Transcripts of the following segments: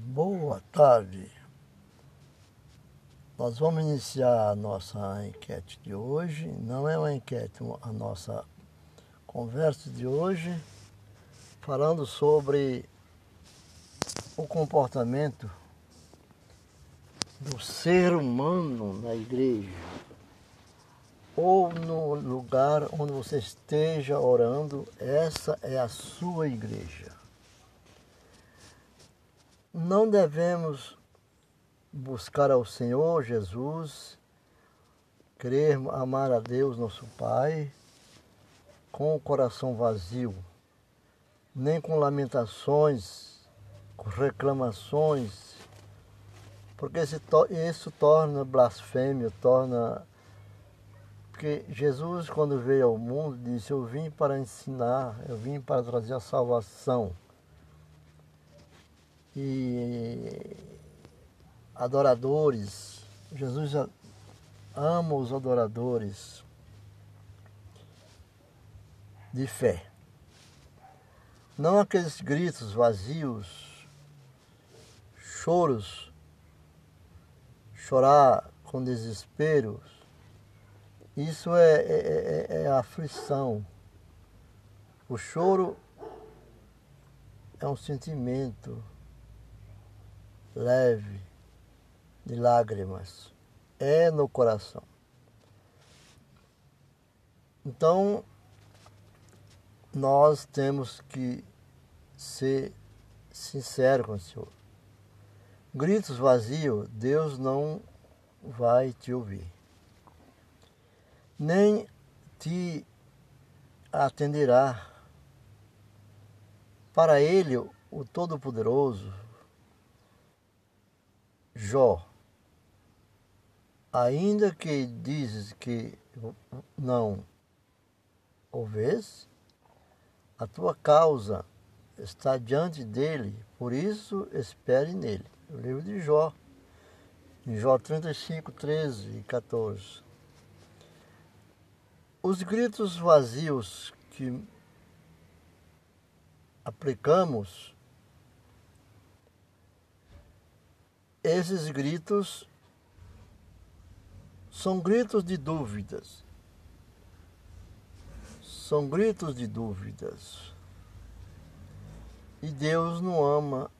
Boa tarde. Nós vamos iniciar a nossa enquete de hoje. Não é uma enquete, a nossa conversa de hoje, falando sobre o comportamento do ser humano na igreja ou no lugar onde você esteja orando, essa é a sua igreja não devemos buscar ao Senhor Jesus, crer, amar a Deus, nosso Pai, com o coração vazio, nem com lamentações, com reclamações, porque isso torna blasfêmia, torna. Porque Jesus, quando veio ao mundo, disse: Eu vim para ensinar, eu vim para trazer a salvação e adoradores. Jesus ama os adoradores de fé. Não aqueles gritos vazios, choros, chorar com desespero. Isso é, é, é, é aflição. O choro é um sentimento leve de lágrimas. É no coração. Então, nós temos que ser sinceros com o Senhor. Gritos vazios, Deus não vai te ouvir. Nem te atenderá. Para Ele, o Todo-Poderoso, Jó, ainda que dizes que não o vês, a tua causa está diante dele, por isso espere nele. O livro de Jó, em Jó 35, 13 e 14. Os gritos vazios que aplicamos Esses gritos são gritos de dúvidas. São gritos de dúvidas. E Deus não ama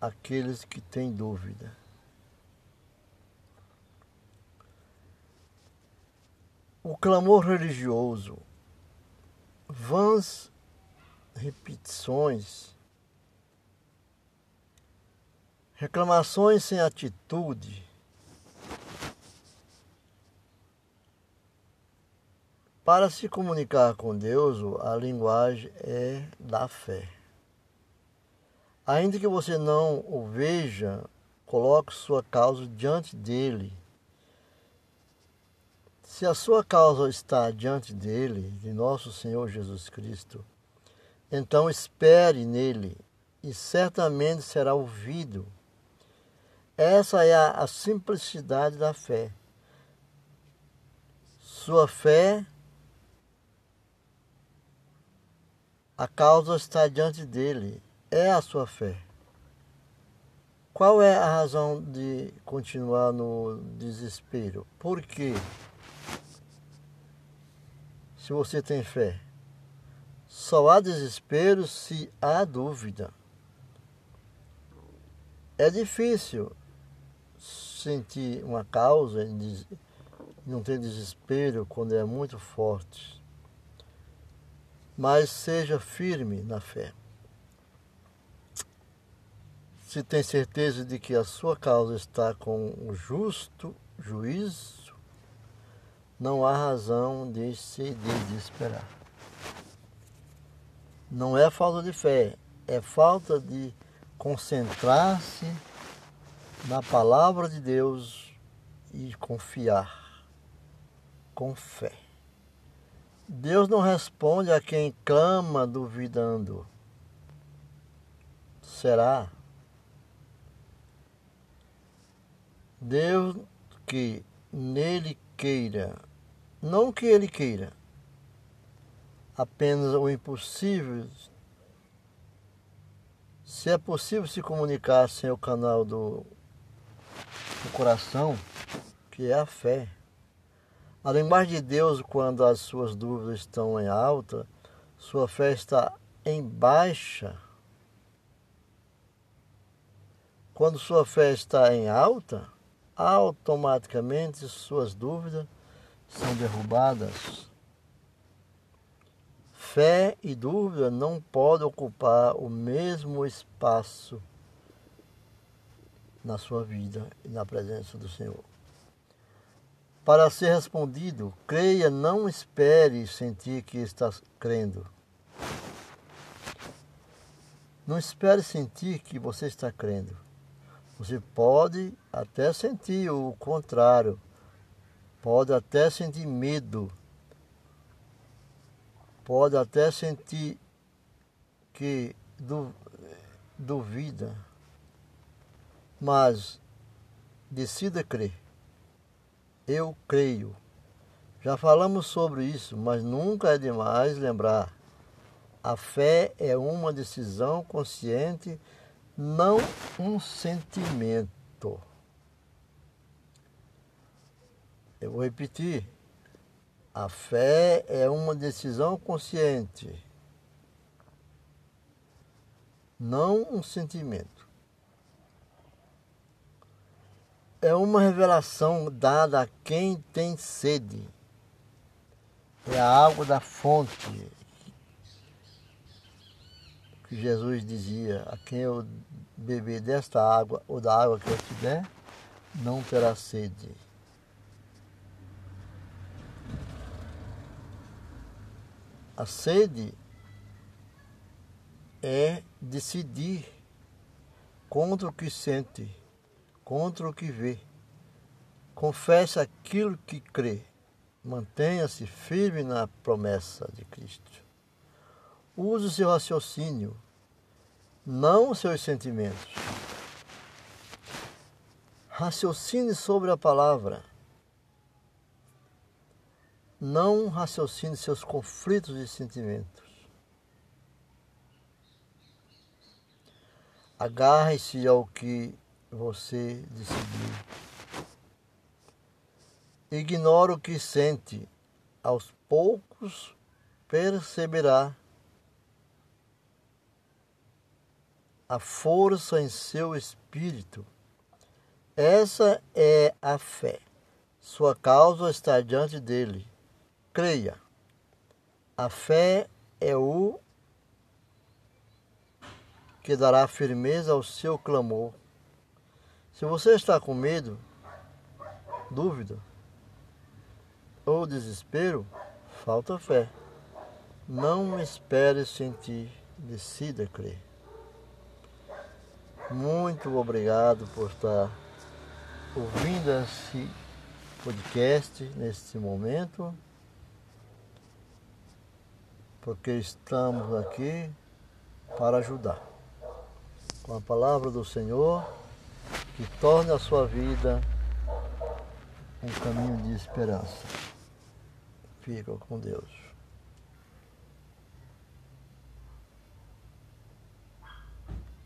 aqueles que têm dúvida. O clamor religioso, vãs repetições, Reclamações sem atitude. Para se comunicar com Deus, a linguagem é da fé. Ainda que você não o veja, coloque sua causa diante dele. Se a sua causa está diante dele, de nosso Senhor Jesus Cristo, então espere nele e certamente será ouvido essa é a, a simplicidade da fé. Sua fé, a causa está diante dele, é a sua fé. Qual é a razão de continuar no desespero? Por quê? Se você tem fé, só há desespero se há dúvida. É difícil sentir uma causa, não ter desespero quando é muito forte, mas seja firme na fé. Se tem certeza de que a sua causa está com o justo juízo, não há razão de se desesperar. Não é falta de fé, é falta de concentrar-se na palavra de Deus e confiar com fé. Deus não responde a quem clama duvidando. Será? Deus que nele queira, não que ele queira, apenas o impossível se é possível se comunicar sem o canal do, do coração, que é a fé. A linguagem de Deus, quando as suas dúvidas estão em alta, sua fé está em baixa. Quando sua fé está em alta, automaticamente suas dúvidas são derrubadas. Fé e dúvida não podem ocupar o mesmo espaço na sua vida e na presença do Senhor. Para ser respondido, creia, não espere sentir que está crendo. Não espere sentir que você está crendo. Você pode até sentir o contrário, pode até sentir medo, pode até sentir que duvida, mas decida crer. Eu creio. Já falamos sobre isso, mas nunca é demais lembrar. A fé é uma decisão consciente não um sentimento. Eu vou repetir. A fé é uma decisão consciente, não um sentimento. É uma revelação dada a quem tem sede. É a água da fonte que Jesus dizia: A quem eu beber desta água ou da água que eu te der, não terá sede. A sede é decidir contra o que sente, contra o que vê. Confesse aquilo que crê. Mantenha-se firme na promessa de Cristo. Use o seu raciocínio, não os seus sentimentos. Raciocine sobre a palavra. Não raciocine seus conflitos de sentimentos. Agarre-se ao que você decidiu. Ignore o que sente. Aos poucos perceberá a força em seu espírito. Essa é a fé. Sua causa está diante dele. Creia. A fé é o que dará firmeza ao seu clamor. Se você está com medo, dúvida ou desespero, falta fé. Não espere sentir, decida crer. Muito obrigado por estar ouvindo esse podcast neste momento, porque estamos aqui para ajudar. Com a palavra do Senhor, que torne a sua vida um caminho de esperança. Fica com Deus.